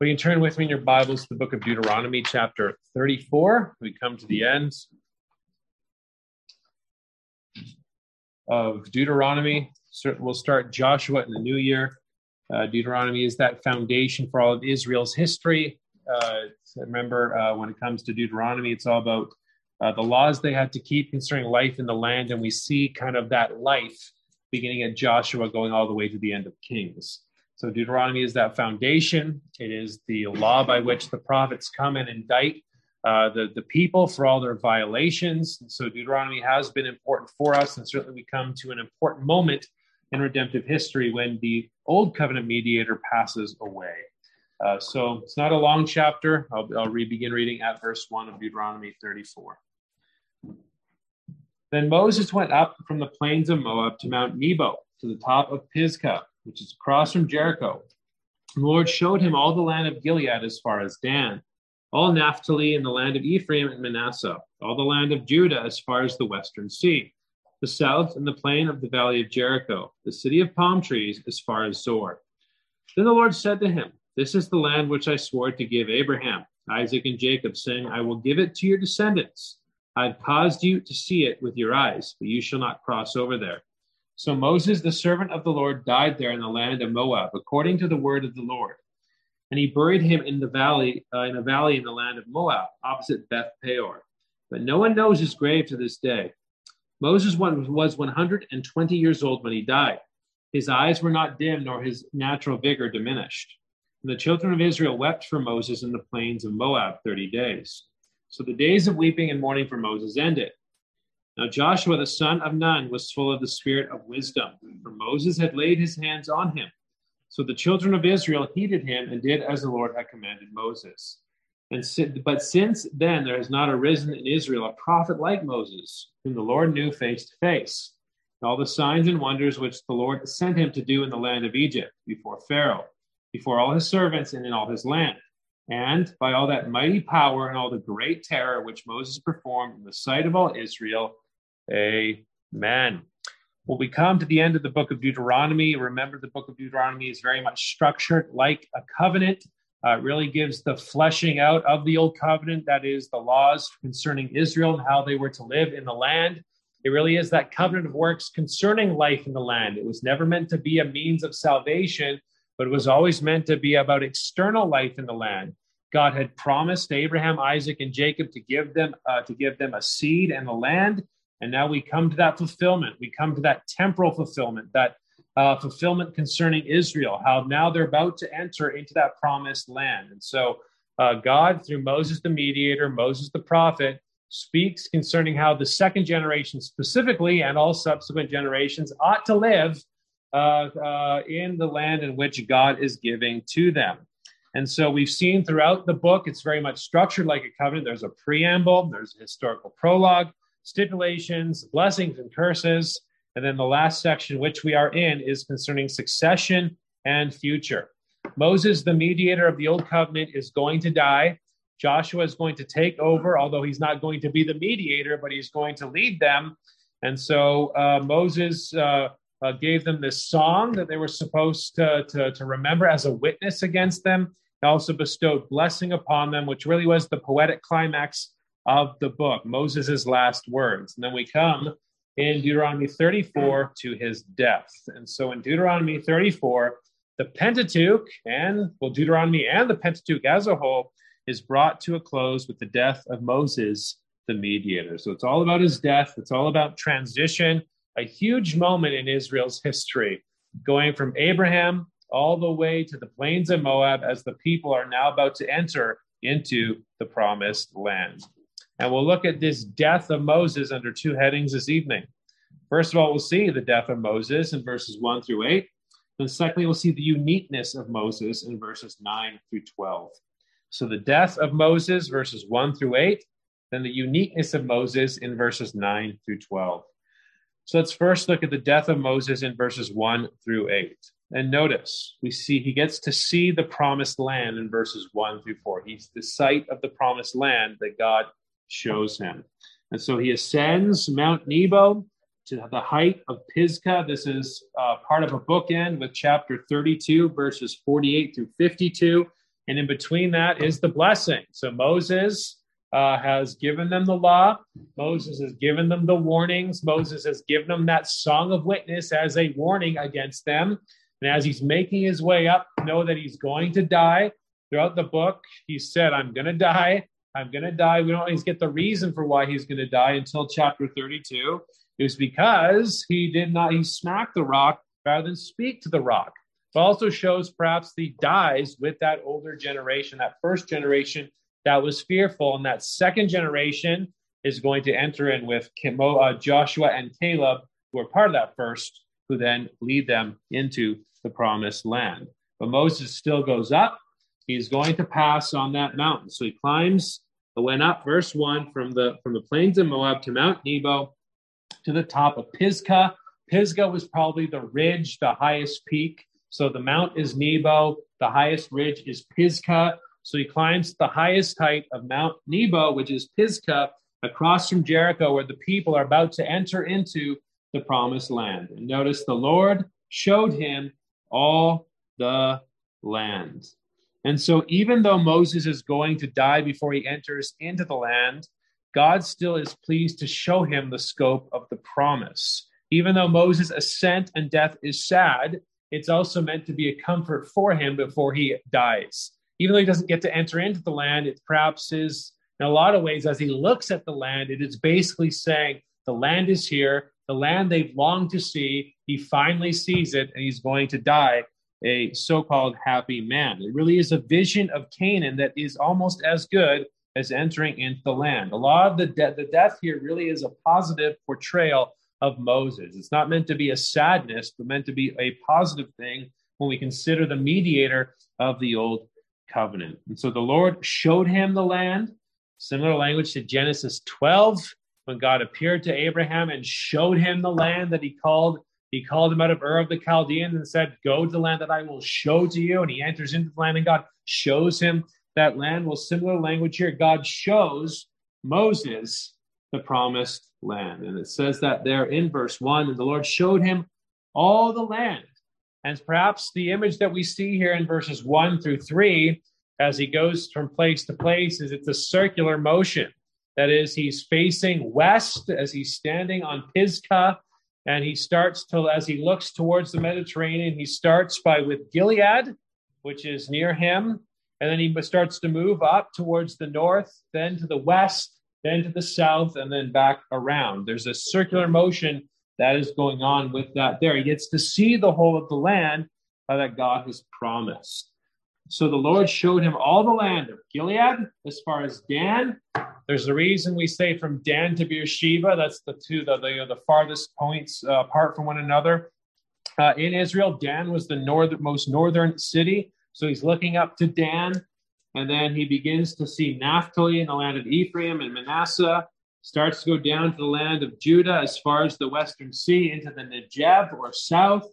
You can turn with me in your Bibles to the book of Deuteronomy, chapter 34. We come to the end of Deuteronomy. We'll start Joshua in the new year. Uh, Deuteronomy is that foundation for all of Israel's history. Uh, remember, uh, when it comes to Deuteronomy, it's all about uh, the laws they had to keep concerning life in the land. And we see kind of that life beginning at Joshua going all the way to the end of Kings. So Deuteronomy is that foundation. It is the law by which the prophets come and indict uh, the, the people for all their violations. And so Deuteronomy has been important for us. And certainly we come to an important moment in redemptive history when the old covenant mediator passes away. Uh, so it's not a long chapter. I'll, I'll re- begin reading at verse 1 of Deuteronomy 34. Then Moses went up from the plains of Moab to Mount Nebo, to the top of Pisgah which is across from Jericho. The Lord showed him all the land of Gilead as far as Dan, all Naphtali and the land of Ephraim and Manasseh, all the land of Judah as far as the western sea, the south and the plain of the valley of Jericho, the city of palm trees as far as Zoar. Then the Lord said to him, This is the land which I swore to give Abraham, Isaac, and Jacob, saying, I will give it to your descendants. I have caused you to see it with your eyes, but you shall not cross over there. So Moses, the servant of the Lord, died there in the land of Moab, according to the word of the Lord. And he buried him in the valley, uh, in a valley in the land of Moab, opposite Beth Peor. But no one knows his grave to this day. Moses was 120 years old when he died. His eyes were not dim, nor his natural vigor diminished. And the children of Israel wept for Moses in the plains of Moab 30 days. So the days of weeping and mourning for Moses ended. Now Joshua the son of Nun was full of the spirit of wisdom, for Moses had laid his hands on him. So the children of Israel heeded him and did as the Lord had commanded Moses. And but since then there has not arisen in Israel a prophet like Moses, whom the Lord knew face to face. All the signs and wonders which the Lord sent him to do in the land of Egypt, before Pharaoh, before all his servants, and in all his land, and by all that mighty power and all the great terror which Moses performed in the sight of all Israel Amen. Well, we come to the end of the book of Deuteronomy. Remember, the book of Deuteronomy is very much structured like a covenant. Uh, it really gives the fleshing out of the old covenant, that is, the laws concerning Israel and how they were to live in the land. It really is that covenant of works concerning life in the land. It was never meant to be a means of salvation, but it was always meant to be about external life in the land. God had promised Abraham, Isaac, and Jacob to give them uh, to give them a seed and the land, and now we come to that fulfillment. We come to that temporal fulfillment, that uh, fulfillment concerning Israel, how now they're about to enter into that promised land. And so uh, God, through Moses the mediator, Moses the prophet, speaks concerning how the second generation specifically and all subsequent generations ought to live uh, uh, in the land in which God is giving to them. And so we've seen throughout the book, it's very much structured like a covenant. There's a preamble, there's a historical prologue, stipulations, blessings, and curses. And then the last section, which we are in, is concerning succession and future. Moses, the mediator of the old covenant, is going to die. Joshua is going to take over, although he's not going to be the mediator, but he's going to lead them. And so uh, Moses uh, uh, gave them this song that they were supposed to, to, to remember as a witness against them. He also bestowed blessing upon them, which really was the poetic climax of the book, Moses' last words. And then we come in Deuteronomy 34 to his death. And so in Deuteronomy 34, the Pentateuch and, well, Deuteronomy and the Pentateuch as a whole is brought to a close with the death of Moses, the mediator. So it's all about his death, it's all about transition, a huge moment in Israel's history, going from Abraham all the way to the plains of Moab as the people are now about to enter into the promised land. And we'll look at this death of Moses under two headings this evening. First of all, we'll see the death of Moses in verses 1 through 8. Then, secondly, we'll see the uniqueness of Moses in verses 9 through 12. So, the death of Moses, verses 1 through 8, then the uniqueness of Moses in verses 9 through 12. So, let's first look at the death of Moses in verses 1 through 8. And notice, we see he gets to see the promised land in verses 1 through 4. He's the site of the promised land that God shows him. And so he ascends Mount Nebo to the height of Pisgah. This is uh, part of a bookend with chapter 32, verses 48 through 52. And in between that is the blessing. So Moses uh, has given them the law. Moses has given them the warnings. Moses has given them that song of witness as a warning against them. And as he's making his way up, know that he's going to die. Throughout the book, he said, I'm going to die. I'm going to die. We don't always get the reason for why he's going to die until chapter 32. It was because he did not, he smacked the rock rather than speak to the rock. It also shows perhaps he dies with that older generation, that first generation that was fearful. And that second generation is going to enter in with uh, Joshua and Caleb, who are part of that first, who then lead them into the promised land. But Moses still goes up. He's going to pass on that mountain. So he climbs, went up, verse one, from the from the plains of Moab to Mount Nebo to the top of Pisgah. Pisgah was probably the ridge, the highest peak. So the mount is Nebo, the highest ridge is Pisgah. So he climbs the highest height of Mount Nebo, which is Pisgah, across from Jericho, where the people are about to enter into the promised land. And notice the Lord showed him all the land. And so, even though Moses is going to die before he enters into the land, God still is pleased to show him the scope of the promise. Even though Moses' ascent and death is sad, it's also meant to be a comfort for him before he dies even though he doesn't get to enter into the land, it perhaps is in a lot of ways, as he looks at the land, it is basically saying, the land is here, the land they've longed to see. He finally sees it, and he's going to die a so called happy man. It really is a vision of Canaan that is almost as good as entering into the land. A lot of the, de- the death here really is a positive portrayal of Moses. It's not meant to be a sadness, but meant to be a positive thing when we consider the mediator of the Old covenant. And so the Lord showed him the land, similar language to Genesis 12, when God appeared to Abraham and showed him the land that he called. He called him out of Ur of the Chaldeans and said, Go to the land that I will show to you. And he enters into the land, and God shows him that land. Well, similar language here. God shows Moses the promised land. And it says that there in verse 1 and the Lord showed him all the land and perhaps the image that we see here in verses one through three, as he goes from place to place, is it's a circular motion. That is, he's facing west as he's standing on Pisgah, and he starts to, as he looks towards the Mediterranean, he starts by with Gilead, which is near him, and then he starts to move up towards the north, then to the west, then to the south, and then back around. There's a circular motion that is going on with that there. He gets to see the whole of the land that God has promised. So the Lord showed him all the land of Gilead as far as Dan. There's a reason we say from Dan to Beersheba. That's the two, the, the, the farthest points uh, apart from one another. Uh, in Israel, Dan was the most northern city. So he's looking up to Dan. And then he begins to see Naphtali in the land of Ephraim and Manasseh starts to go down to the land of Judah as far as the western sea into the Negev or south.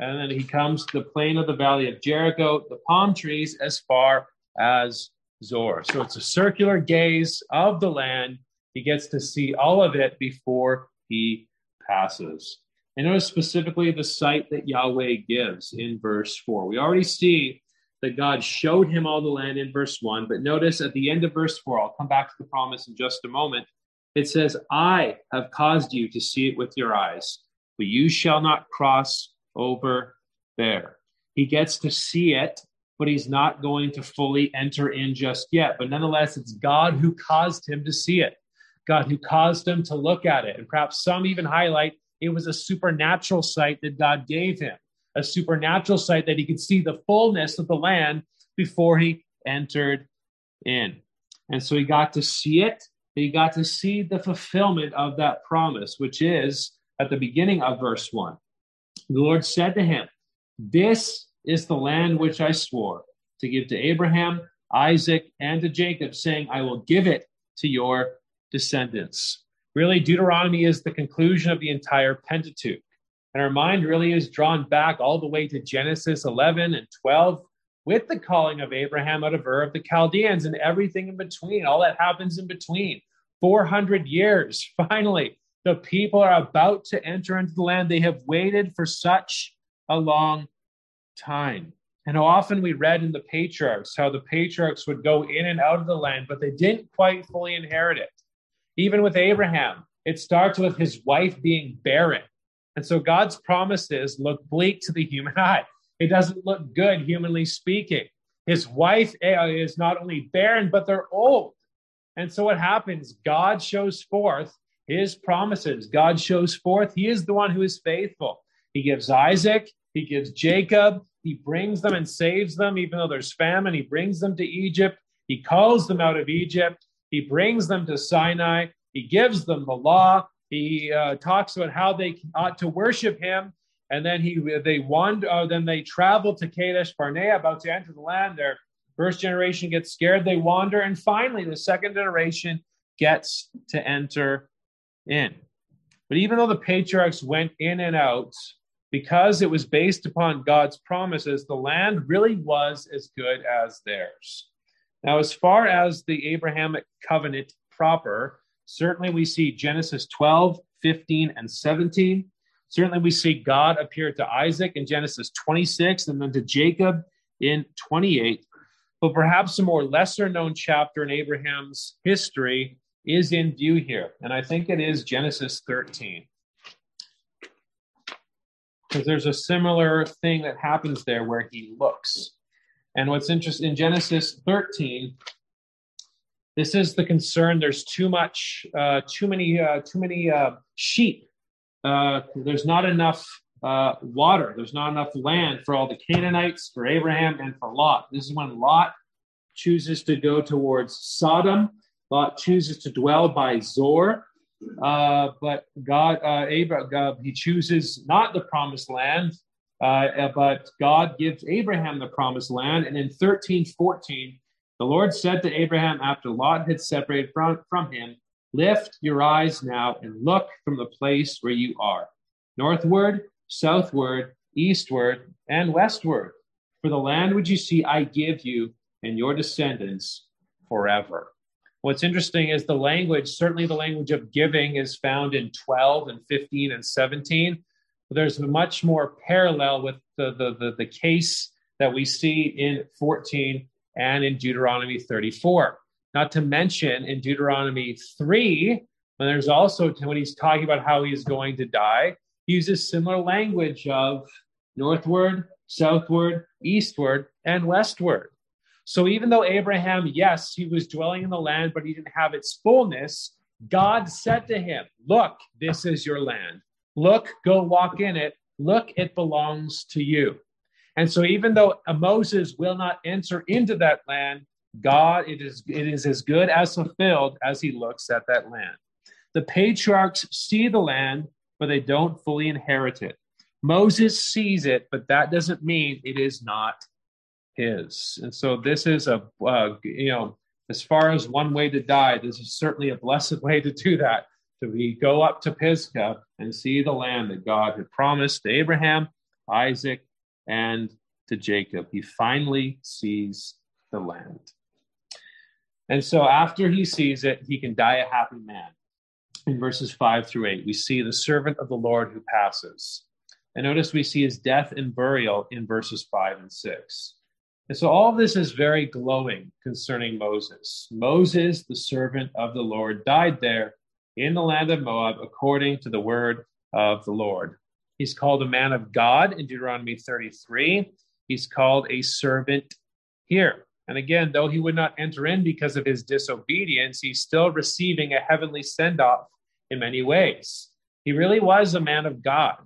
And then he comes to the plain of the valley of Jericho, the palm trees, as far as Zoar. So it's a circular gaze of the land. He gets to see all of it before he passes. And notice specifically the sight that Yahweh gives in verse 4. We already see that God showed him all the land in verse 1, but notice at the end of verse 4, I'll come back to the promise in just a moment. It says, I have caused you to see it with your eyes, but you shall not cross over there. He gets to see it, but he's not going to fully enter in just yet. But nonetheless, it's God who caused him to see it, God who caused him to look at it. And perhaps some even highlight it was a supernatural sight that God gave him, a supernatural sight that he could see the fullness of the land before he entered in. And so he got to see it he got to see the fulfillment of that promise, which is at the beginning of verse 1. The Lord said to him, This is the land which I swore to give to Abraham, Isaac, and to Jacob, saying, I will give it to your descendants. Really, Deuteronomy is the conclusion of the entire Pentateuch. And our mind really is drawn back all the way to Genesis 11 and 12, with the calling of Abraham out of Ur of the Chaldeans and everything in between, all that happens in between. 400 years, finally, the people are about to enter into the land. They have waited for such a long time. And often we read in the patriarchs how the patriarchs would go in and out of the land, but they didn't quite fully inherit it. Even with Abraham, it starts with his wife being barren. And so God's promises look bleak to the human eye. It doesn't look good, humanly speaking. His wife eh, is not only barren, but they're old. And so what happens? God shows forth his promises. God shows forth he is the one who is faithful. He gives Isaac, he gives Jacob, he brings them and saves them, even though there's famine. He brings them to Egypt. He calls them out of Egypt. He brings them to Sinai. He gives them the law. He uh, talks about how they ought to worship him. And then he they wander. Uh, then they travel to Kadesh Barnea, about to enter the land. Their First generation gets scared, they wander, and finally the second generation gets to enter in. But even though the patriarchs went in and out, because it was based upon God's promises, the land really was as good as theirs. Now, as far as the Abrahamic covenant proper, certainly we see Genesis 12, 15, and 17. Certainly we see God appear to Isaac in Genesis 26 and then to Jacob in 28. But perhaps a more lesser known chapter in Abraham's history is in view here. And I think it is Genesis 13. Because there's a similar thing that happens there where he looks. And what's interesting in Genesis 13, this is the concern. There's too much, uh, too many, uh, too many uh, sheep. Uh, there's not enough uh, water. There's not enough land for all the Canaanites, for Abraham, and for Lot. This is when Lot chooses to go towards Sodom. Lot chooses to dwell by Zoar. Uh, but God, uh, Abraham, God, he chooses not the promised land, uh, but God gives Abraham the promised land. And in 1314, the Lord said to Abraham after Lot had separated from, from him, Lift your eyes now and look from the place where you are, northward, southward, eastward, and westward. For the land which you see, I give you and your descendants forever. What's interesting is the language, certainly the language of giving, is found in 12 and 15 and 17. But there's much more parallel with the, the, the, the case that we see in 14 and in Deuteronomy 34. Not to mention in Deuteronomy 3, when there's also when he's talking about how he's going to die, he uses similar language of northward, southward, eastward, and westward. So even though Abraham, yes, he was dwelling in the land, but he didn't have its fullness, God said to him, Look, this is your land. Look, go walk in it. Look, it belongs to you. And so even though Moses will not enter into that land, God, it is, it is as good as fulfilled as he looks at that land. The patriarchs see the land, but they don't fully inherit it. Moses sees it, but that doesn't mean it is not his. And so this is a, uh, you know, as far as one way to die, this is certainly a blessed way to do that. To be go up to Pisgah and see the land that God had promised to Abraham, Isaac, and to Jacob. He finally sees the land. And so after he sees it, he can die a happy man. In verses 5 through 8, we see the servant of the Lord who passes. And notice we see his death and burial in verses 5 and 6. And so all this is very glowing concerning Moses. Moses, the servant of the Lord, died there in the land of Moab according to the word of the Lord. He's called a man of God in Deuteronomy 33. He's called a servant here. And again, though he would not enter in because of his disobedience, he's still receiving a heavenly send off in many ways. He really was a man of God.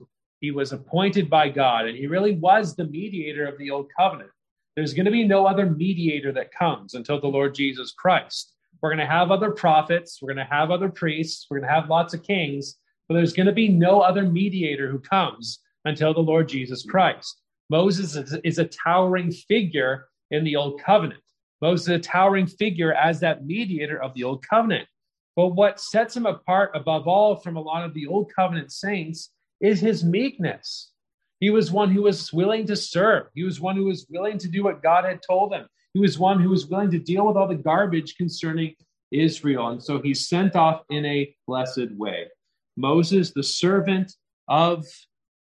He was appointed by God, and he really was the mediator of the old covenant. There's going to be no other mediator that comes until the Lord Jesus Christ. We're going to have other prophets, we're going to have other priests, we're going to have lots of kings, but there's going to be no other mediator who comes until the Lord Jesus Christ. Moses is a towering figure in the Old Covenant. Moses is a towering figure as that mediator of the Old Covenant. But what sets him apart above all from a lot of the Old Covenant saints is his meekness. He was one who was willing to serve. He was one who was willing to do what God had told him. He was one who was willing to deal with all the garbage concerning Israel. And so he's sent off in a blessed way. Moses, the servant of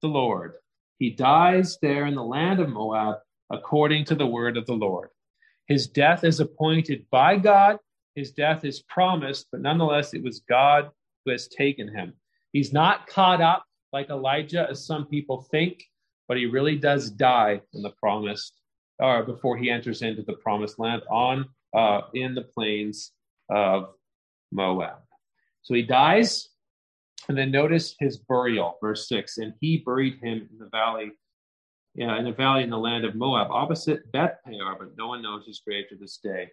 the Lord, he dies there in the land of Moab according to the word of the Lord. His death is appointed by God, his death is promised, but nonetheless, it was God who has taken him. He's not caught up like Elijah, as some people think, but he really does die in the promised, or before he enters into the promised land on uh, in the plains of Moab. So he dies, and then notice his burial, verse six, and he buried him in the valley yeah, in a valley in the land of Moab, opposite Beth Peor, but no one knows his grave to this day.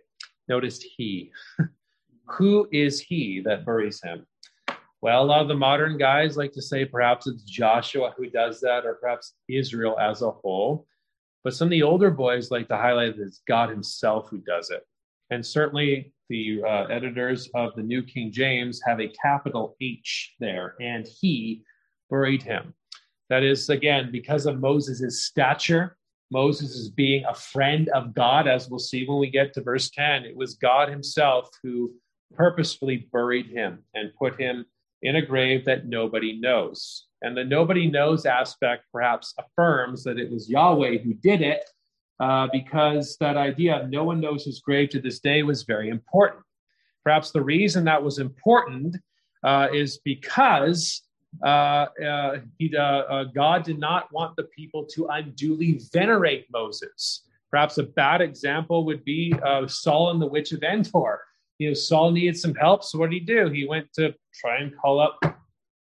Notice he. Who is he that buries him? Well, a lot of the modern guys like to say perhaps it's Joshua who does that, or perhaps Israel as a whole. But some of the older boys like to highlight that it's God Himself who does it. And certainly the uh, editors of the New King James have a capital H there, and he buried him. That is, again, because of Moses' stature, Moses is being a friend of God, as we'll see when we get to verse 10. It was God himself who purposefully buried him and put him in a grave that nobody knows. And the nobody knows aspect perhaps affirms that it was Yahweh who did it, uh, because that idea of no one knows his grave to this day was very important. Perhaps the reason that was important uh, is because uh, uh, uh, uh, God did not want the people to unduly venerate Moses. Perhaps a bad example would be Saul and the witch of Endor. You know, Saul needed some help, so what did he do? He went to try and call up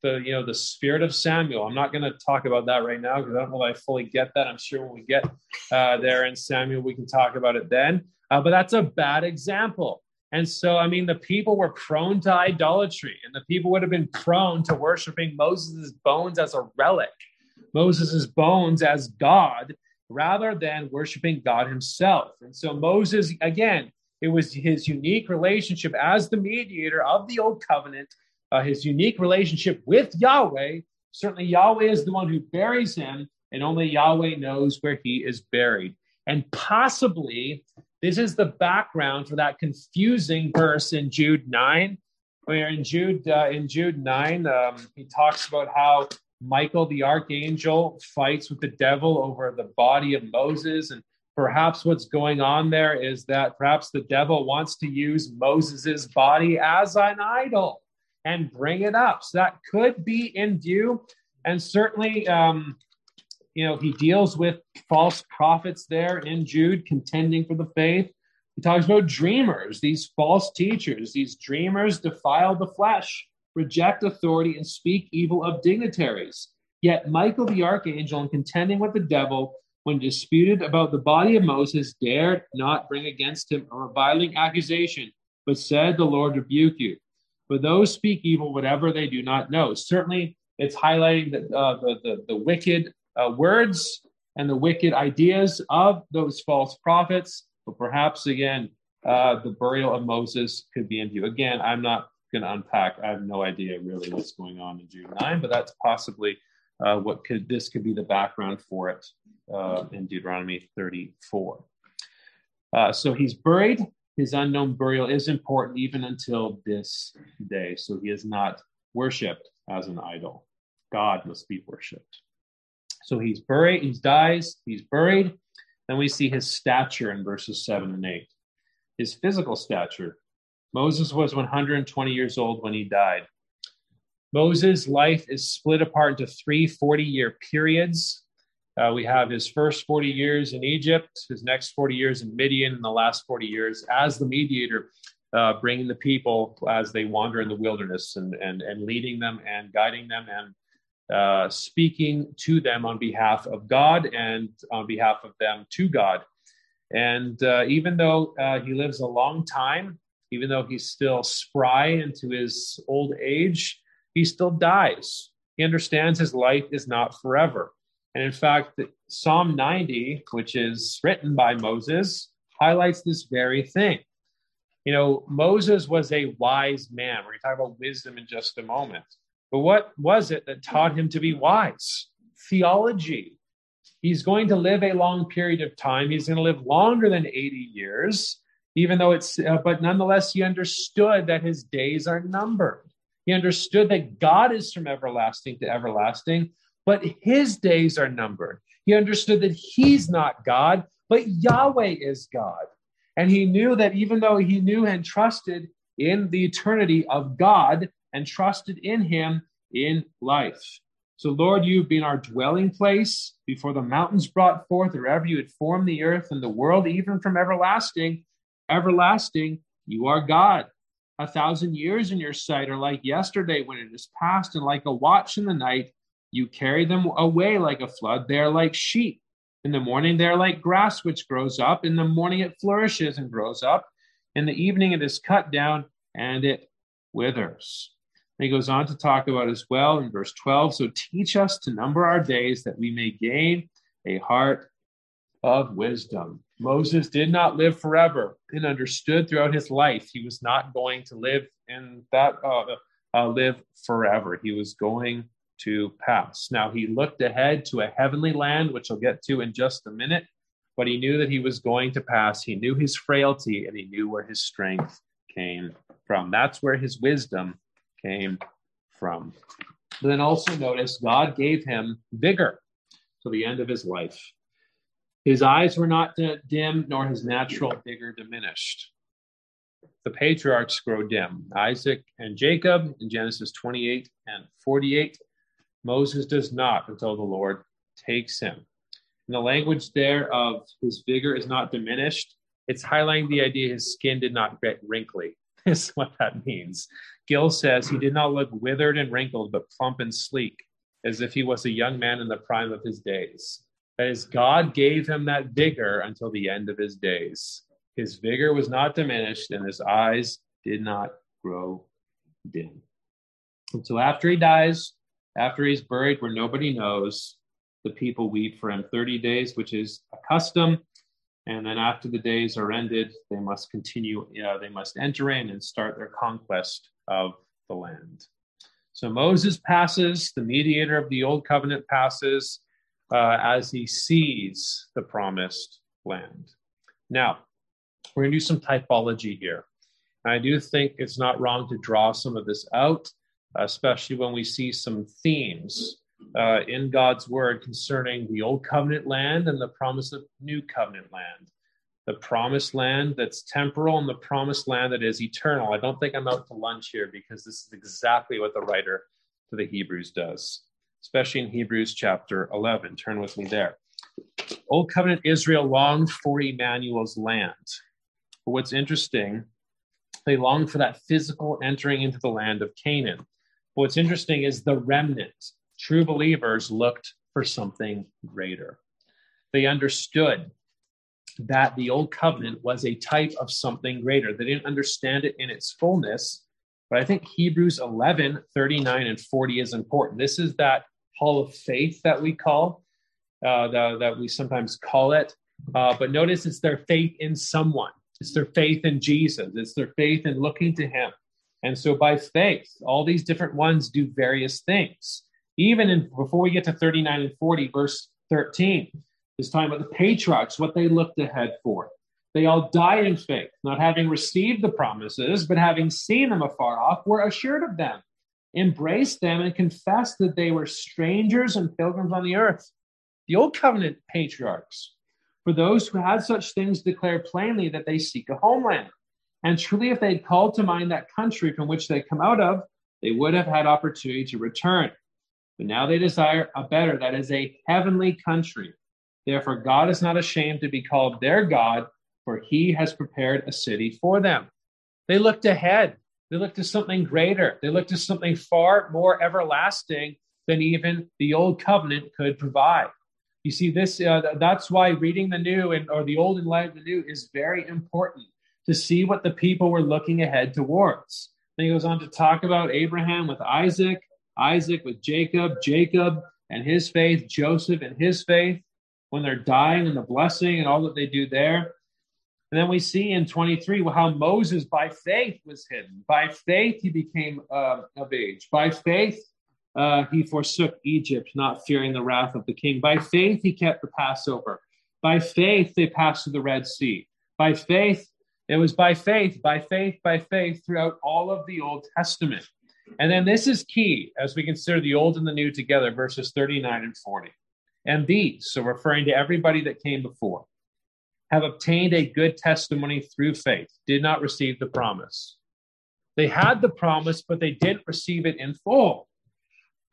the you know the spirit of Samuel. I'm not going to talk about that right now because I don't know if I fully get that. I'm sure when we get uh, there in Samuel, we can talk about it then. Uh, but that's a bad example. And so, I mean, the people were prone to idolatry, and the people would have been prone to worshiping Moses' bones as a relic, Moses' bones as God, rather than worshiping God himself. And so, Moses, again, it was his unique relationship as the mediator of the old covenant, uh, his unique relationship with Yahweh. Certainly, Yahweh is the one who buries him, and only Yahweh knows where he is buried. And possibly this is the background for that confusing verse in Jude 9, where in Jude, uh, in Jude 9, um, he talks about how Michael the archangel fights with the devil over the body of Moses. And perhaps what's going on there is that perhaps the devil wants to use Moses's body as an idol and bring it up. So that could be in view. And certainly, um, you know, he deals with false prophets there in Jude, contending for the faith. He talks about dreamers, these false teachers. These dreamers defile the flesh, reject authority, and speak evil of dignitaries. Yet Michael the archangel, in contending with the devil, when disputed about the body of Moses, dared not bring against him a reviling accusation, but said, The Lord rebuke you. For those speak evil, whatever they do not know. Certainly, it's highlighting the, uh, the, the, the wicked uh, words and the wicked ideas of those false prophets. But perhaps, again, uh, the burial of Moses could be in view. Again, I'm not going to unpack. I have no idea really what's going on in Jude 9, but that's possibly uh, what could this could be the background for it uh, in Deuteronomy 34. Uh, so he's buried. His unknown burial is important even until this day. So he is not worshipped as an idol. God must be worshipped. So he's buried, he dies, he's buried. Then we see his stature in verses 7 and 8. His physical stature. Moses was 120 years old when he died. Moses' life is split apart into three 40 year periods. Uh, we have his first 40 years in Egypt, his next 40 years in Midian, and the last 40 years as the mediator, uh, bringing the people as they wander in the wilderness and, and, and leading them and guiding them and uh, speaking to them on behalf of God and on behalf of them to God. And uh, even though uh, he lives a long time, even though he's still spry into his old age, he still dies. He understands his life is not forever. And in fact, Psalm 90, which is written by Moses, highlights this very thing. You know, Moses was a wise man. We're going to talk about wisdom in just a moment. But what was it that taught him to be wise? Theology. He's going to live a long period of time. He's going to live longer than 80 years, even though it's, uh, but nonetheless, he understood that his days are numbered. He understood that God is from everlasting to everlasting, but his days are numbered. He understood that he's not God, but Yahweh is God. And he knew that even though he knew and trusted in the eternity of God and trusted in him in life. So, Lord, you've been our dwelling place before the mountains brought forth, or ever you had formed the earth and the world, even from everlasting. Everlasting, you are God. A thousand years in your sight are like yesterday when it is past, and like a watch in the night. You carry them away like a flood. They are like sheep. In the morning, they are like grass which grows up. In the morning, it flourishes and grows up. In the evening, it is cut down and it withers. And he goes on to talk about as well in verse 12 so teach us to number our days that we may gain a heart of wisdom. Moses did not live forever and understood throughout his life he was not going to live in that uh, uh, live forever. He was going to pass. Now he looked ahead to a heavenly land, which I'll get to in just a minute, but he knew that he was going to pass. He knew his frailty and he knew where his strength came from. That's where his wisdom came from. But then also notice God gave him vigor to the end of his life. His eyes were not dim, nor his natural vigor diminished. The patriarchs grow dim Isaac and Jacob in Genesis 28 and 48. Moses does not until the Lord takes him. And the language there of his vigor is not diminished. It's highlighting the idea his skin did not get wrinkly, is what that means. Gill says he did not look withered and wrinkled, but plump and sleek, as if he was a young man in the prime of his days. That is, God gave him that vigor until the end of his days. His vigor was not diminished, and his eyes did not grow dim. And so after he dies, after he's buried where nobody knows, the people weep for him 30 days, which is a custom. And then after the days are ended, they must continue, you they must enter in and start their conquest of the land. So Moses passes, the mediator of the old covenant passes uh, as he sees the promised land. Now, we're going to do some typology here. And I do think it's not wrong to draw some of this out, especially when we see some themes uh, in God's word concerning the old covenant land and the promise of new covenant land the promised land that's temporal and the promised land that is eternal. I don't think I'm out to lunch here because this is exactly what the writer to the Hebrews does, especially in Hebrews chapter 11. Turn with me there. Old covenant Israel longed for Emmanuel's land. But what's interesting, they longed for that physical entering into the land of Canaan. But what's interesting is the remnant, true believers, looked for something greater. They understood that the old covenant was a type of something greater. They didn't understand it in its fullness, but I think Hebrews 11, 39, and 40 is important. This is that hall of faith that we call, uh, the, that we sometimes call it. Uh, but notice it's their faith in someone, it's their faith in Jesus, it's their faith in looking to Him. And so by faith, all these different ones do various things. Even in, before we get to 39 and 40, verse 13, is talking about the patriarchs, what they looked ahead for. They all died in faith, not having received the promises, but having seen them afar off, were assured of them, embraced them, and confessed that they were strangers and pilgrims on the earth. The old covenant patriarchs, for those who had such things, declare plainly that they seek a homeland. And truly, if they had called to mind that country from which they come out of, they would have had opportunity to return. But now they desire a better, that is, a heavenly country. Therefore, God is not ashamed to be called their God, for he has prepared a city for them. They looked ahead. They looked to something greater. They looked to something far more everlasting than even the old covenant could provide. You see, this uh, that's why reading the new and or the old in light of the new is very important to see what the people were looking ahead towards. Then he goes on to talk about Abraham with Isaac, Isaac with Jacob, Jacob and his faith, Joseph and his faith when they're dying and the blessing and all that they do there. And then we see in 23 how Moses, by faith, was hidden. By faith, he became uh, of age. By faith, uh, he forsook Egypt, not fearing the wrath of the king. By faith, he kept the Passover. By faith, they passed through the Red Sea. By faith, it was by faith, by faith, by faith throughout all of the Old Testament. And then this is key as we consider the Old and the New together, verses 39 and 40 and these, so referring to everybody that came before. Have obtained a good testimony through faith, did not receive the promise. They had the promise, but they didn't receive it in full.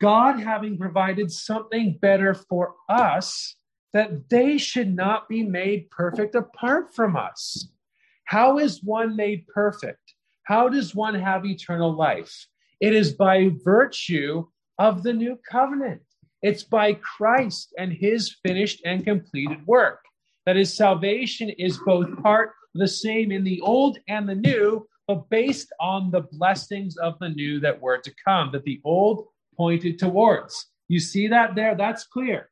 God having provided something better for us, that they should not be made perfect apart from us. How is one made perfect? How does one have eternal life? It is by virtue of the new covenant. It's by Christ and his finished and completed work. That his salvation is both part the same in the old and the new, but based on the blessings of the new that were to come, that the old pointed towards. You see that there? That's clear.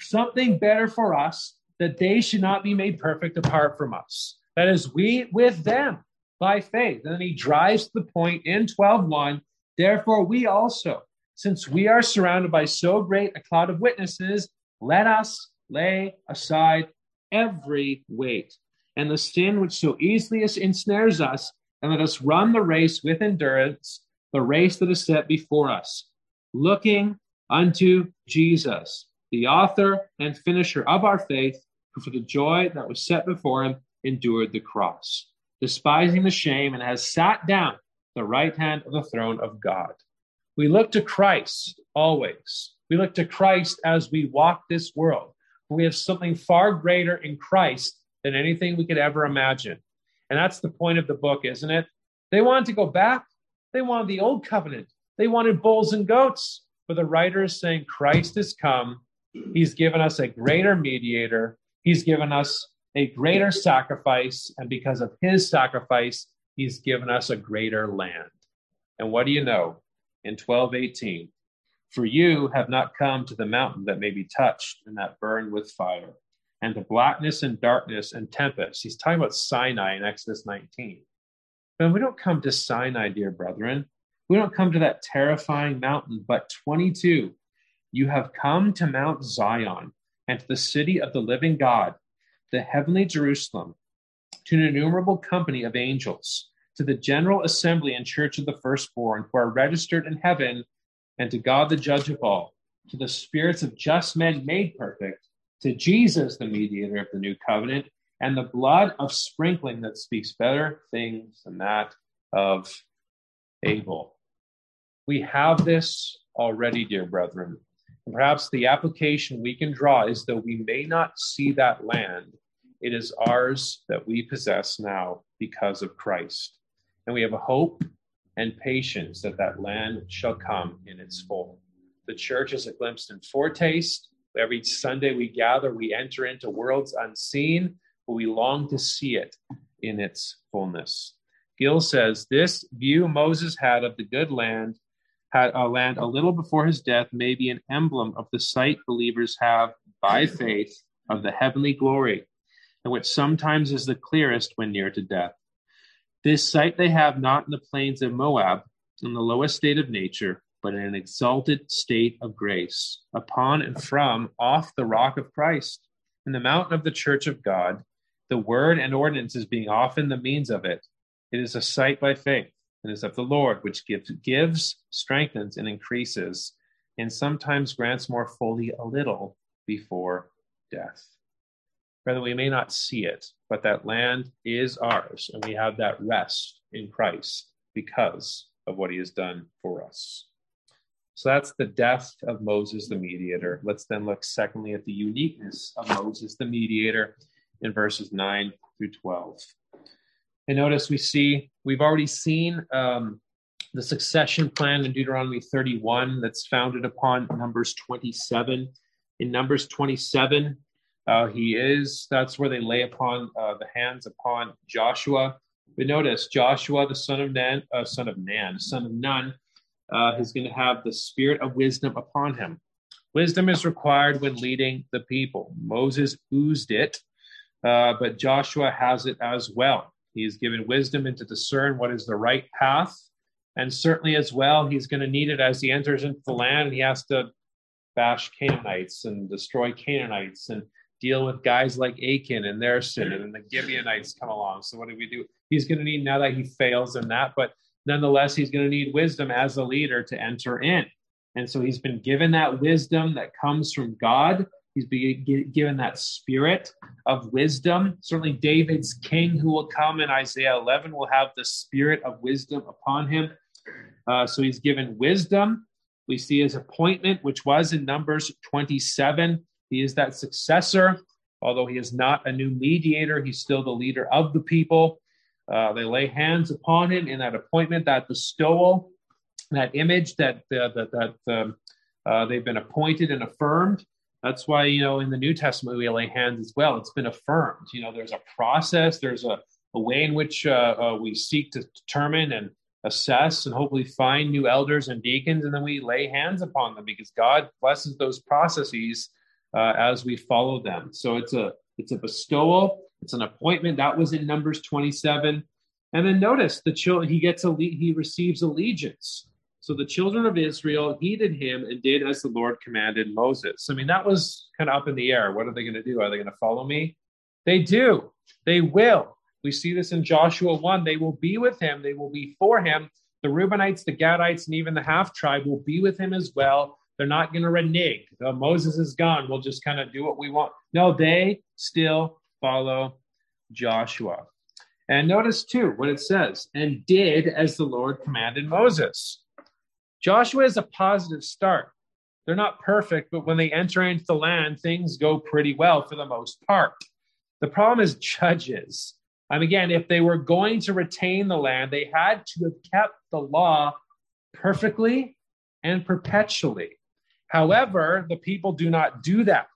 Something better for us that they should not be made perfect apart from us. That is, we with them by faith. And then he drives the point in 12:1. Therefore, we also, since we are surrounded by so great a cloud of witnesses, let us lay aside every weight and the sin which so easily ensnares us, and let us run the race with endurance, the race that is set before us, looking unto Jesus, the author and finisher of our faith, who for the joy that was set before him endured the cross, despising the shame, and has sat down at the right hand of the throne of God. We look to Christ always. We look to Christ as we walk this world. We have something far greater in Christ than anything we could ever imagine. And that's the point of the book, isn't it? They wanted to go back. They wanted the old covenant. They wanted bulls and goats. But the writer is saying Christ has come. He's given us a greater mediator. He's given us a greater sacrifice. And because of his sacrifice, he's given us a greater land. And what do you know? In 1218, for you have not come to the mountain that may be touched and that burned with fire, and to blackness and darkness and tempest. He's talking about Sinai in Exodus 19. But we don't come to Sinai, dear brethren. We don't come to that terrifying mountain, but 22. You have come to Mount Zion and to the city of the living God, the heavenly Jerusalem, to an innumerable company of angels, to the general assembly and church of the firstborn who are registered in heaven, and to God the judge of all, to the spirits of just men made perfect, to Jesus, the mediator of the new covenant, and the blood of sprinkling that speaks better things than that of Abel. We have this already, dear brethren. And perhaps the application we can draw is though we may not see that land, it is ours that we possess now because of Christ. And we have a hope and patience that that land shall come in its full. The church is a glimpse and foretaste. Every Sunday we gather, we enter into worlds unseen, but we long to see it in its fullness. Gill says this view Moses had of the good land had a land a little before his death may be an emblem of the sight believers have by faith of the heavenly glory, and which sometimes is the clearest when near to death. This sight they have not in the plains of Moab, in the lowest state of nature, but in an exalted state of grace, upon and from off the rock of Christ, in the mountain of the church of God, the word and ordinances being often the means of it. It is a sight by faith and is of the Lord, which gives, gives, strengthens, and increases, and sometimes grants more fully a little before death. Rather, we may not see it, but that land is ours, and we have that rest in Christ because of what he has done for us. So that's the death of Moses the mediator. Let's then look, secondly, at the uniqueness of Moses the mediator in verses 9 through 12. And notice we see, we've already seen um, the succession plan in Deuteronomy 31 that's founded upon Numbers 27. In Numbers 27, uh, he is, that's where they lay upon uh, the hands upon Joshua. But notice, Joshua, the son of Nan, uh, son of Nan, son of Nun, uh, is going to have the spirit of wisdom upon him. Wisdom is required when leading the people. Moses oozed it, uh, but Joshua has it as well. He's given wisdom and to discern what is the right path. And certainly, as well, he's going to need it as he enters into the land. He has to bash Canaanites and destroy Canaanites and deal with guys like Achan and their sin. And then the Gibeonites come along. So, what do we do? He's going to need, now that he fails in that, but nonetheless, he's going to need wisdom as a leader to enter in. And so, he's been given that wisdom that comes from God He's being given that spirit of wisdom. Certainly, David's king who will come in Isaiah 11 will have the spirit of wisdom upon him. Uh, so he's given wisdom. We see his appointment, which was in Numbers 27. He is that successor. Although he is not a new mediator, he's still the leader of the people. Uh, they lay hands upon him in that appointment, that bestowal, that image that uh, that that um, uh, they've been appointed and affirmed. That's why you know in the New Testament we lay hands as well. It's been affirmed. You know, there's a process. There's a, a way in which uh, uh, we seek to determine and assess and hopefully find new elders and deacons, and then we lay hands upon them because God blesses those processes uh, as we follow them. So it's a it's a bestowal, it's an appointment. That was in Numbers 27. And then notice the children he gets a he receives allegiance. So the children of Israel heeded him and did as the Lord commanded Moses. I mean, that was kind of up in the air. What are they going to do? Are they going to follow me? They do. They will. We see this in Joshua 1. They will be with him, they will be for him. The Reubenites, the Gadites, and even the half tribe will be with him as well. They're not going to renege. Moses is gone. We'll just kind of do what we want. No, they still follow Joshua. And notice too what it says and did as the Lord commanded Moses. Joshua is a positive start. They're not perfect, but when they enter into the land, things go pretty well for the most part. The problem is judges. And again, if they were going to retain the land, they had to have kept the law perfectly and perpetually. However, the people do not do that.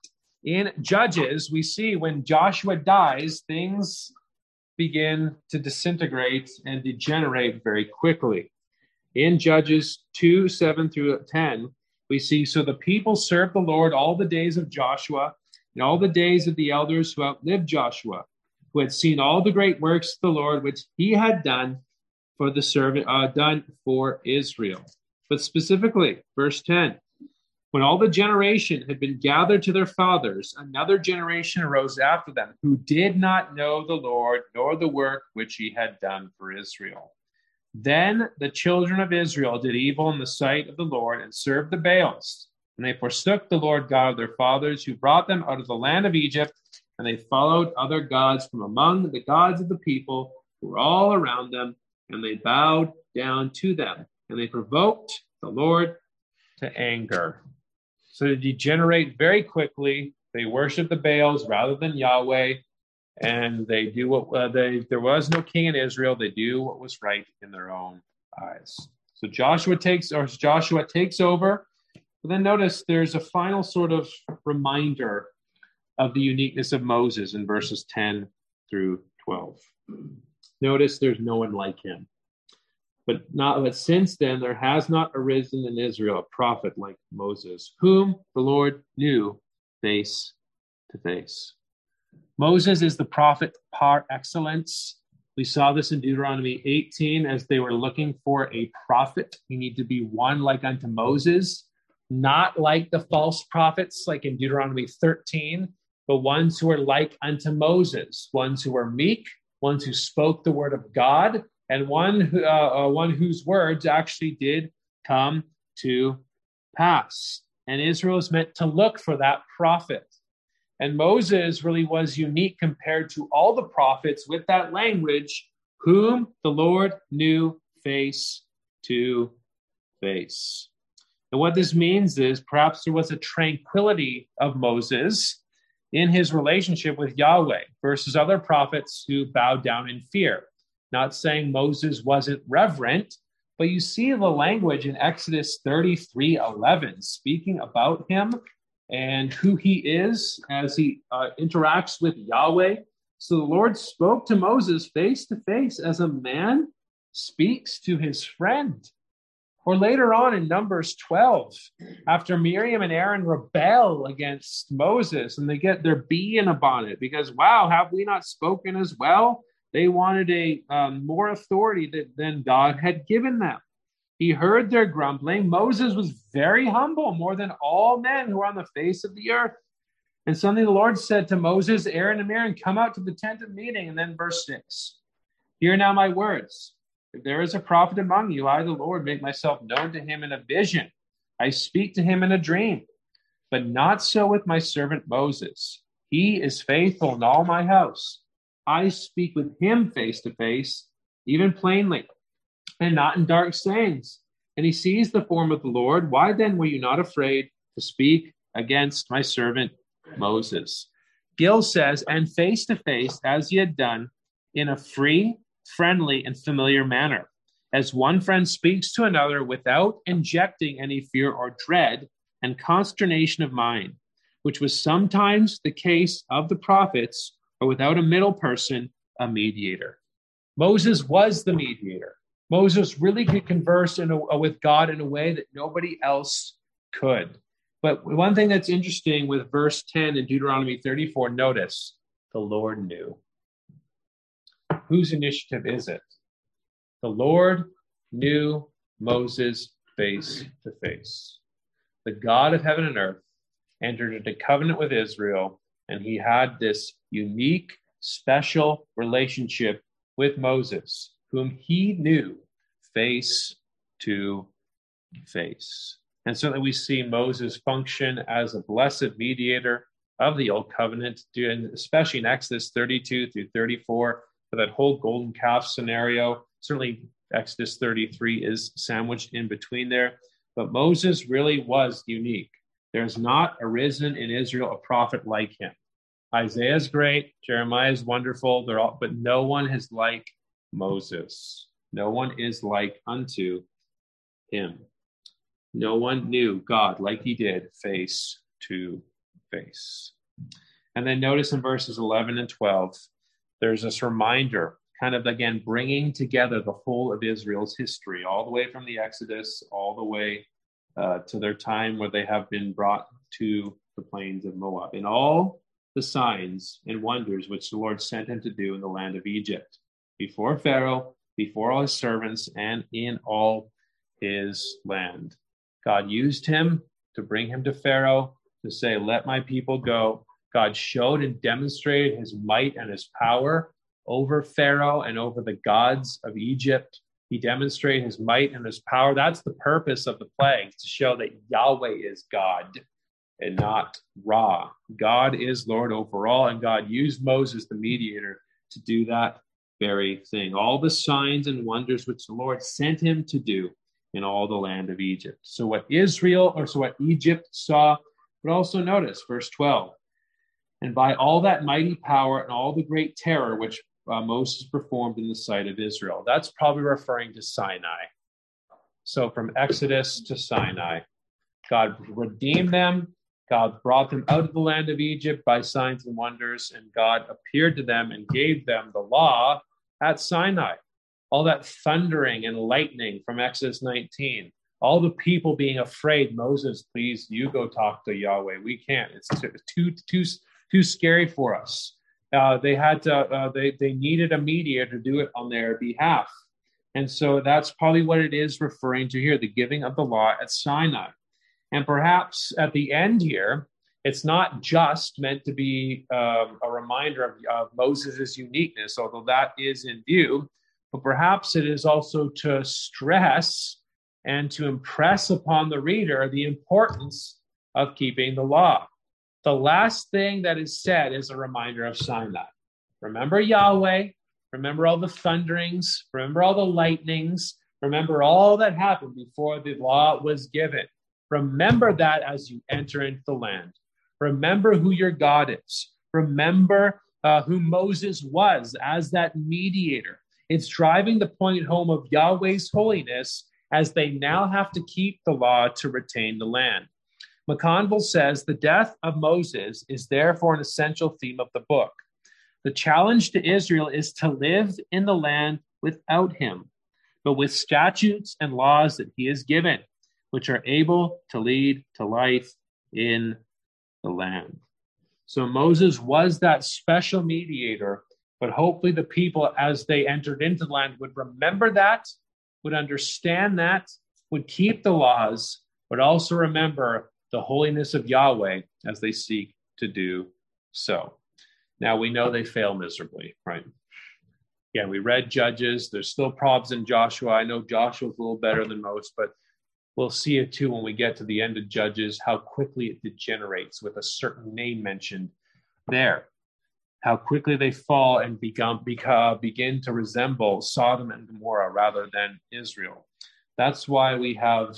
In Judges, we see when Joshua dies, things begin to disintegrate and degenerate very quickly. In Judges 2 7 through 10, we see so the people served the Lord all the days of Joshua and all the days of the elders who outlived Joshua, who had seen all the great works of the Lord which he had done for the servant, uh, done for Israel. But specifically, verse 10 when all the generation had been gathered to their fathers, another generation arose after them who did not know the Lord nor the work which he had done for Israel. Then the children of Israel did evil in the sight of the Lord and served the Baals. And they forsook the Lord God of their fathers, who brought them out of the land of Egypt, and they followed other gods from among the gods of the people who were all around them, and they bowed down to them, and they provoked the Lord to anger. So they degenerate very quickly. They worship the Baals rather than Yahweh, and they do what uh, they. There was no king in Israel. They do what was right in their own eyes. So Joshua takes, or Joshua takes over. But then notice there's a final sort of reminder of the uniqueness of Moses in verses 10 through 12. Notice there's no one like him. But not but since then there has not arisen in Israel a prophet like Moses, whom the Lord knew face to face. Moses is the prophet par excellence. We saw this in Deuteronomy 18 as they were looking for a prophet. You need to be one like unto Moses, not like the false prophets like in Deuteronomy 13, but ones who are like unto Moses, ones who are meek, ones who spoke the word of God, and one, uh, uh, one whose words actually did come to pass. And Israel is meant to look for that prophet. And Moses really was unique compared to all the prophets with that language, whom the Lord knew face to face. And what this means is perhaps there was a tranquility of Moses in his relationship with Yahweh versus other prophets who bowed down in fear. Not saying Moses wasn't reverent, but you see the language in Exodus 33 11 speaking about him and who he is as he uh, interacts with Yahweh. So the Lord spoke to Moses face to face as a man speaks to his friend. Or later on in Numbers 12, after Miriam and Aaron rebel against Moses and they get their being upon it because, wow, have we not spoken as well? They wanted a um, more authority that, than God had given them. He heard their grumbling. Moses was very humble, more than all men who are on the face of the earth. And suddenly the Lord said to Moses, Aaron, and Miriam, come out to the tent of meeting. And then verse 6 Hear now my words. If there is a prophet among you, I, the Lord, make myself known to him in a vision. I speak to him in a dream. But not so with my servant Moses. He is faithful in all my house. I speak with him face to face, even plainly, and not in dark sayings. And he sees the form of the Lord. Why then were you not afraid to speak against my servant Moses? Gill says, and face to face, as he had done, in a free, friendly, and familiar manner, as one friend speaks to another without injecting any fear or dread and consternation of mind, which was sometimes the case of the prophets, or without a middle person, a mediator. Moses was the mediator. Moses really could converse a, uh, with God in a way that nobody else could. But one thing that's interesting with verse 10 in Deuteronomy 34, notice the Lord knew. Whose initiative is it? The Lord knew Moses face to face. The God of heaven and earth entered into covenant with Israel, and he had this unique, special relationship with Moses, whom he knew face to face. And that we see Moses function as a blessed mediator of the old covenant, especially in Exodus 32 through 34, for that whole golden calf scenario. Certainly, Exodus 33 is sandwiched in between there. But Moses really was unique. There's not arisen in Israel a prophet like him. Isaiah is great, Jeremiah is wonderful, they're all, but no one is like Moses. No one is like unto him. No one knew God like he did face to face. And then notice in verses 11 and 12, there's this reminder, kind of again bringing together the whole of Israel's history, all the way from the Exodus, all the way uh, to their time where they have been brought to the plains of Moab, in all the signs and wonders which the Lord sent him to do in the land of Egypt, before Pharaoh, before all his servants, and in all his land. God used him to bring him to Pharaoh to say, Let my people go. God showed and demonstrated his might and his power over Pharaoh and over the gods of Egypt. He demonstrated his might and his power. That's the purpose of the plagues to show that Yahweh is God and not Ra. God is Lord over all, and God used Moses, the mediator, to do that very thing. All the signs and wonders which the Lord sent him to do in all the land of Egypt. So, what Israel, or so what Egypt saw, but also notice verse 12. And by all that mighty power and all the great terror which uh, Moses performed in the sight of Israel. That's probably referring to Sinai. So, from Exodus to Sinai, God redeemed them. God brought them out of the land of Egypt by signs and wonders, and God appeared to them and gave them the law at Sinai all that thundering and lightning from Exodus 19, all the people being afraid, Moses, please, you go talk to Yahweh. We can't. It's too too too, scary for us. Uh, they had to. Uh, they they needed a mediator to do it on their behalf, and so that's probably what it is referring to here: the giving of the law at Sinai, and perhaps at the end here, it's not just meant to be um, a reminder of, of Moses' uniqueness, although that is in view but perhaps it is also to stress and to impress upon the reader the importance of keeping the law. The last thing that is said is a reminder of Sinai. Remember Yahweh, remember all the thunderings, remember all the lightnings, remember all that happened before the law was given. Remember that as you enter into the land. Remember who your God is. Remember uh, who Moses was as that mediator. It's driving the point home of Yahweh's holiness as they now have to keep the law to retain the land. McConville says the death of Moses is therefore an essential theme of the book. The challenge to Israel is to live in the land without him, but with statutes and laws that he has given, which are able to lead to life in the land. So Moses was that special mediator but hopefully, the people, as they entered into the land, would remember that, would understand that, would keep the laws, but also remember the holiness of Yahweh as they seek to do so. Now, we know they fail miserably, right? Yeah, we read Judges. There's still problems in Joshua. I know Joshua's a little better than most, but We'll see it too when we get to the end of Judges, how quickly it degenerates with a certain name mentioned there. How quickly they fall and become, begin to resemble Sodom and Gomorrah rather than Israel. That's why we have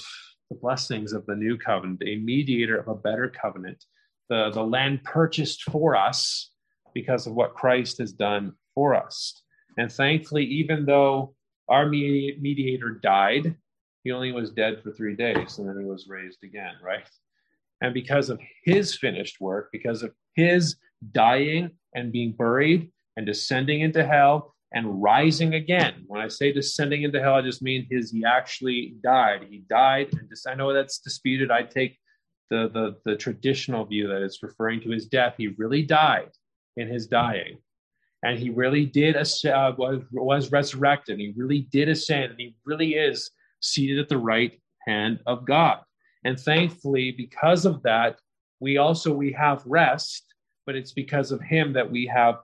the blessings of the new covenant, a mediator of a better covenant, the, the land purchased for us because of what Christ has done for us. And thankfully, even though our mediator died, he only was dead for three days and then he was raised again, right? And because of his finished work, because of his dying and being buried and descending into hell and rising again. When I say descending into hell, I just mean his he actually died. He died, and I know that's disputed. I take the, the the traditional view that it's referring to his death. He really died in his dying, and he really did uh, was was resurrected. He really did ascend, and he really is seated at the right hand of God. And thankfully, because of that, we also we have rest, but it's because of him that we have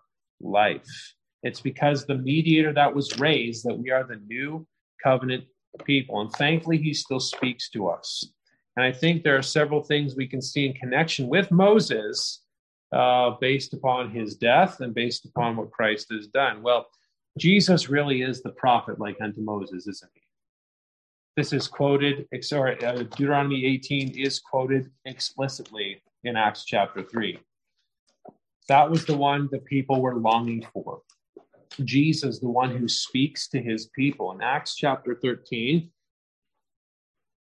life. It's because the mediator that was raised that we are the new covenant people. And thankfully, he still speaks to us. And I think there are several things we can see in connection with Moses uh, based upon his death and based upon what Christ has done. Well, Jesus really is the prophet like unto Moses, isn't he? This is quoted, uh, Deuteronomy 18 is quoted explicitly in Acts chapter 3. That was the one the people were longing for. Jesus, the one who speaks to his people. In Acts chapter 13,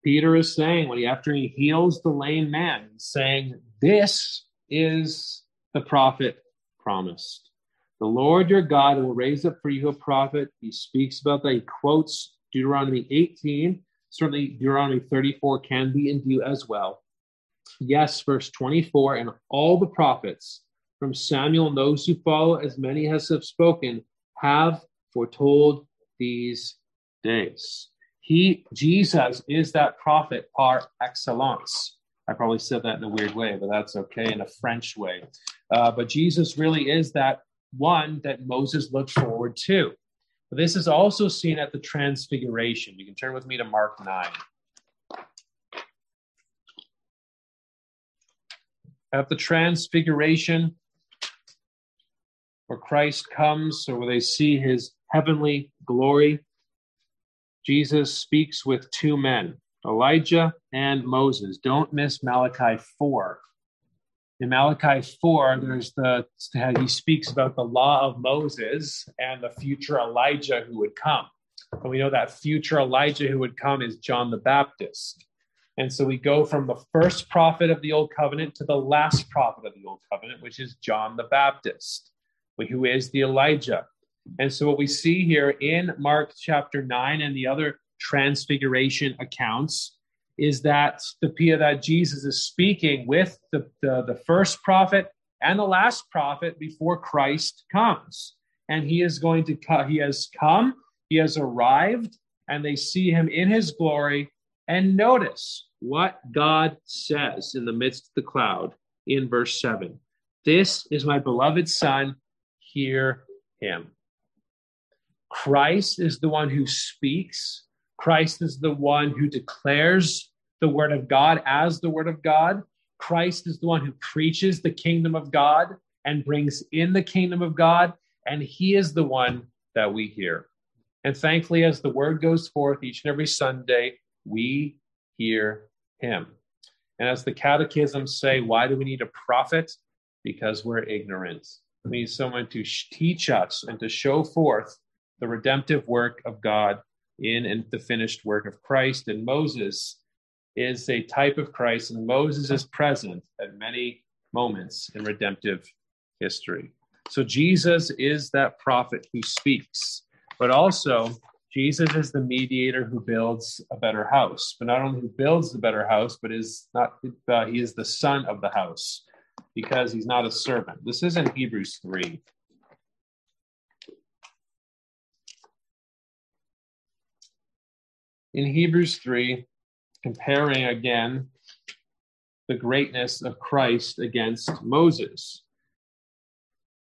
Peter is saying, when he after he heals the lame man, saying, This is the prophet promised. The Lord your God will raise up for you a prophet. He speaks about that. He quotes Deuteronomy 18. Certainly, Deuteronomy 34 can be in view as well. Yes, verse 24, and all the prophets from Samuel and those who follow, as many as have spoken, have foretold these days. He, Jesus, is that prophet par excellence. I probably said that in a weird way, but that's okay in a French way. Uh, but Jesus really is that one that Moses looked forward to. This is also seen at the Transfiguration. You can turn with me to Mark 9. At the Transfiguration, where Christ comes or where they see his heavenly glory, Jesus speaks with two men, Elijah and Moses. Don't miss Malachi 4. In Malachi 4, there's the he speaks about the law of Moses and the future Elijah who would come. And we know that future Elijah who would come is John the Baptist. And so we go from the first prophet of the Old Covenant to the last prophet of the Old Covenant, which is John the Baptist who is the Elijah. And so, what we see here in Mark chapter 9 and the other transfiguration accounts is that the Pia that Jesus is speaking with the, the, the first prophet and the last prophet before Christ comes. And he is going to come, he has come, he has arrived, and they see him in his glory. And notice what God says in the midst of the cloud in verse 7 This is my beloved Son hear him. Christ is the one who speaks. Christ is the one who declares the word of God as the word of God. Christ is the one who preaches the kingdom of God and brings in the kingdom of God. And he is the one that we hear. And thankfully, as the word goes forth each and every Sunday, we hear him. And as the catechisms say, why do we need a prophet? Because we're ignorant We need someone to teach us and to show forth the redemptive work of God in and the finished work of Christ. And Moses is a type of Christ, and Moses is present at many moments in redemptive history. So Jesus is that prophet who speaks, but also Jesus is the mediator who builds a better house. But not only who builds the better house, but is not uh, he is the son of the house because he's not a servant. This is in Hebrews 3. In Hebrews 3, comparing again the greatness of Christ against Moses.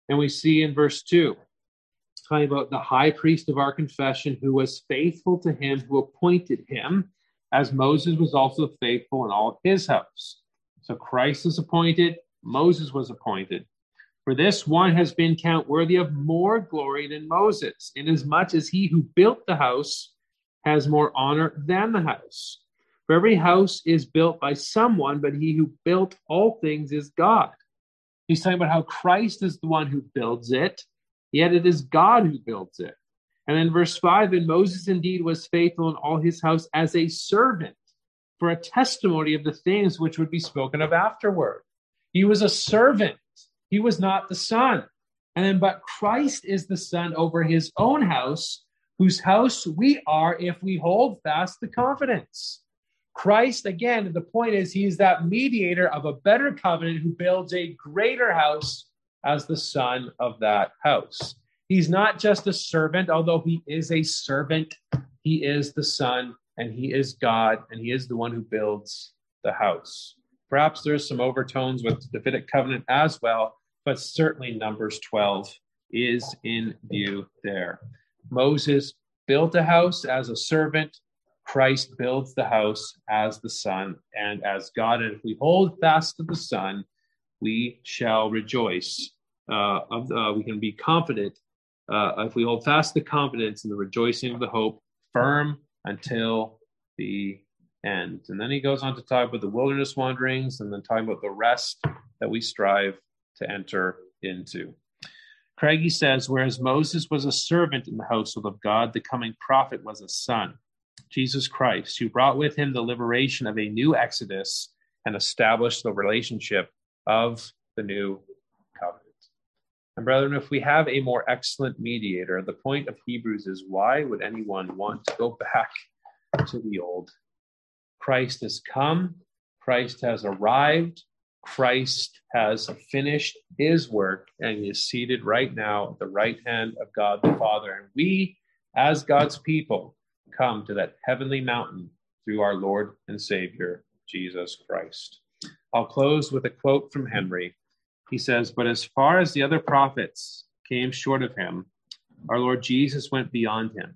And we see in verse 2, talking about the high priest of our confession who was faithful to him who appointed him, as Moses was also faithful in all his house. So Christ is appointed, Moses was appointed. For this one has been count worthy of more glory than Moses, inasmuch as he who built the house has more honor than the house. For every house is built by someone, but he who built all things is God. He's talking about how Christ is the one who builds it, yet it is God who builds it. And then verse 5 And Moses indeed was faithful in all his house as a servant for a testimony of the things which would be spoken of afterward. He was a servant, he was not the son. And then, but Christ is the son over his own house, whose house we are if we hold fast the confidence. Christ, again, the point is, he's that mediator of a better covenant who builds a greater house as the son of that house. He's not just a servant, although he is a servant, he is the son and he is God and he is the one who builds the house. Perhaps there's some overtones with the Davidic covenant as well, but certainly Numbers 12 is in view there. Moses built a house as a servant. Christ builds the house as the Son and as God. And if we hold fast to the Son, we shall rejoice. Uh, uh, we can be confident uh, if we hold fast the confidence and the rejoicing of the hope firm until the end. And then he goes on to talk about the wilderness wanderings and then talking about the rest that we strive to enter into. Craigie says, whereas Moses was a servant in the household of God, the coming prophet was a son, Jesus Christ, who brought with him the liberation of a new exodus and established the relationship of the new covenant. And brethren, if we have a more excellent mediator, the point of Hebrews is why would anyone want to go back to the old? Christ has come, Christ has arrived, Christ has finished his work, and is seated right now at the right hand of God the Father. And we, as God's people, come to that heavenly mountain through our Lord and Savior, Jesus Christ. I'll close with a quote from Henry he says, But as far as the other prophets came short of him, our Lord Jesus went beyond him.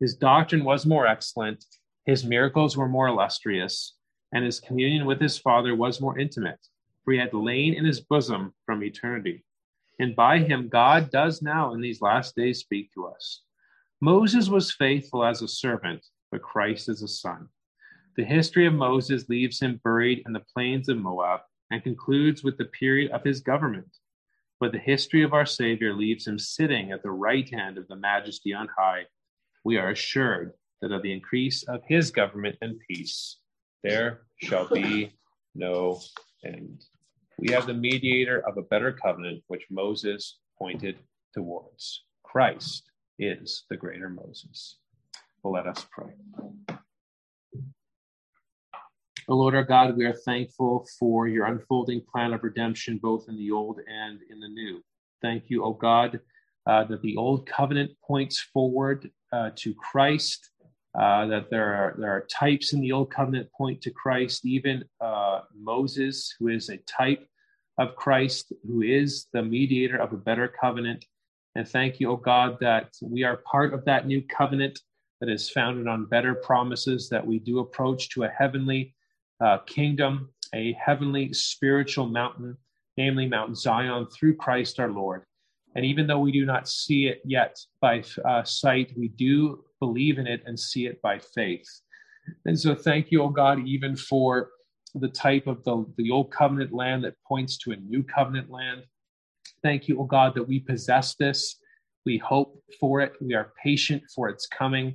His doctrine was more excellent, his miracles were more illustrious, and his communion with his Father was more intimate, for he had lain in his bosom from eternity. And by him, God does now in these last days speak to us. Moses was faithful as a servant, but Christ is a son. The history of Moses leaves him buried in the plains of Moab and concludes with the period of his government. But the history of our Savior leaves him sitting at the right hand of the Majesty on high. We are assured that of the increase of his government and peace, there shall be no end. We have the mediator of a better covenant, which Moses pointed towards. Christ is the greater Moses. Well, let us pray. O Lord our God, we are thankful for your unfolding plan of redemption, both in the old and in the new. Thank you, O God, uh, that the old covenant points forward uh, to Christ, uh, that there are, there are types in the old covenant point to Christ, even uh, Moses, who is a type of Christ, who is the mediator of a better covenant. And thank you, O God, that we are part of that new covenant that is founded on better promises, that we do approach to a heavenly uh, kingdom, a heavenly spiritual mountain, namely Mount Zion, through Christ our Lord. And even though we do not see it yet by uh, sight, we do believe in it and see it by faith. And so, thank you, O God, even for the type of the, the old covenant land that points to a new covenant land. Thank you, O God, that we possess this. We hope for it. We are patient for its coming.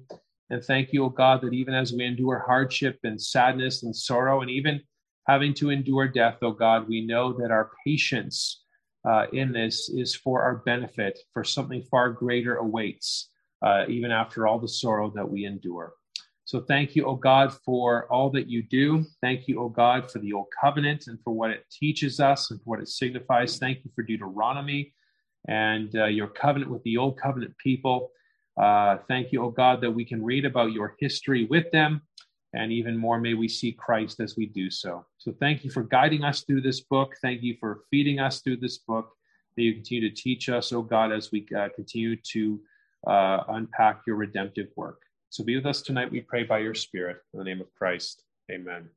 And thank you, O God, that even as we endure hardship and sadness and sorrow, and even having to endure death, O God, we know that our patience uh, in this is for our benefit, for something far greater awaits, uh, even after all the sorrow that we endure. So thank you, O God, for all that you do. Thank you, O God, for the Old Covenant and for what it teaches us and for what it signifies. Thank you for Deuteronomy and uh, your covenant with the Old Covenant people. Uh, thank you, O God, that we can read about your history with them. And even more, may we see Christ as we do so. So thank you for guiding us through this book. Thank you for feeding us through this book. May you continue to teach us, O God, as we uh, continue to uh, unpack your redemptive work. So be with us tonight, we pray by your Spirit. In the name of Christ, amen.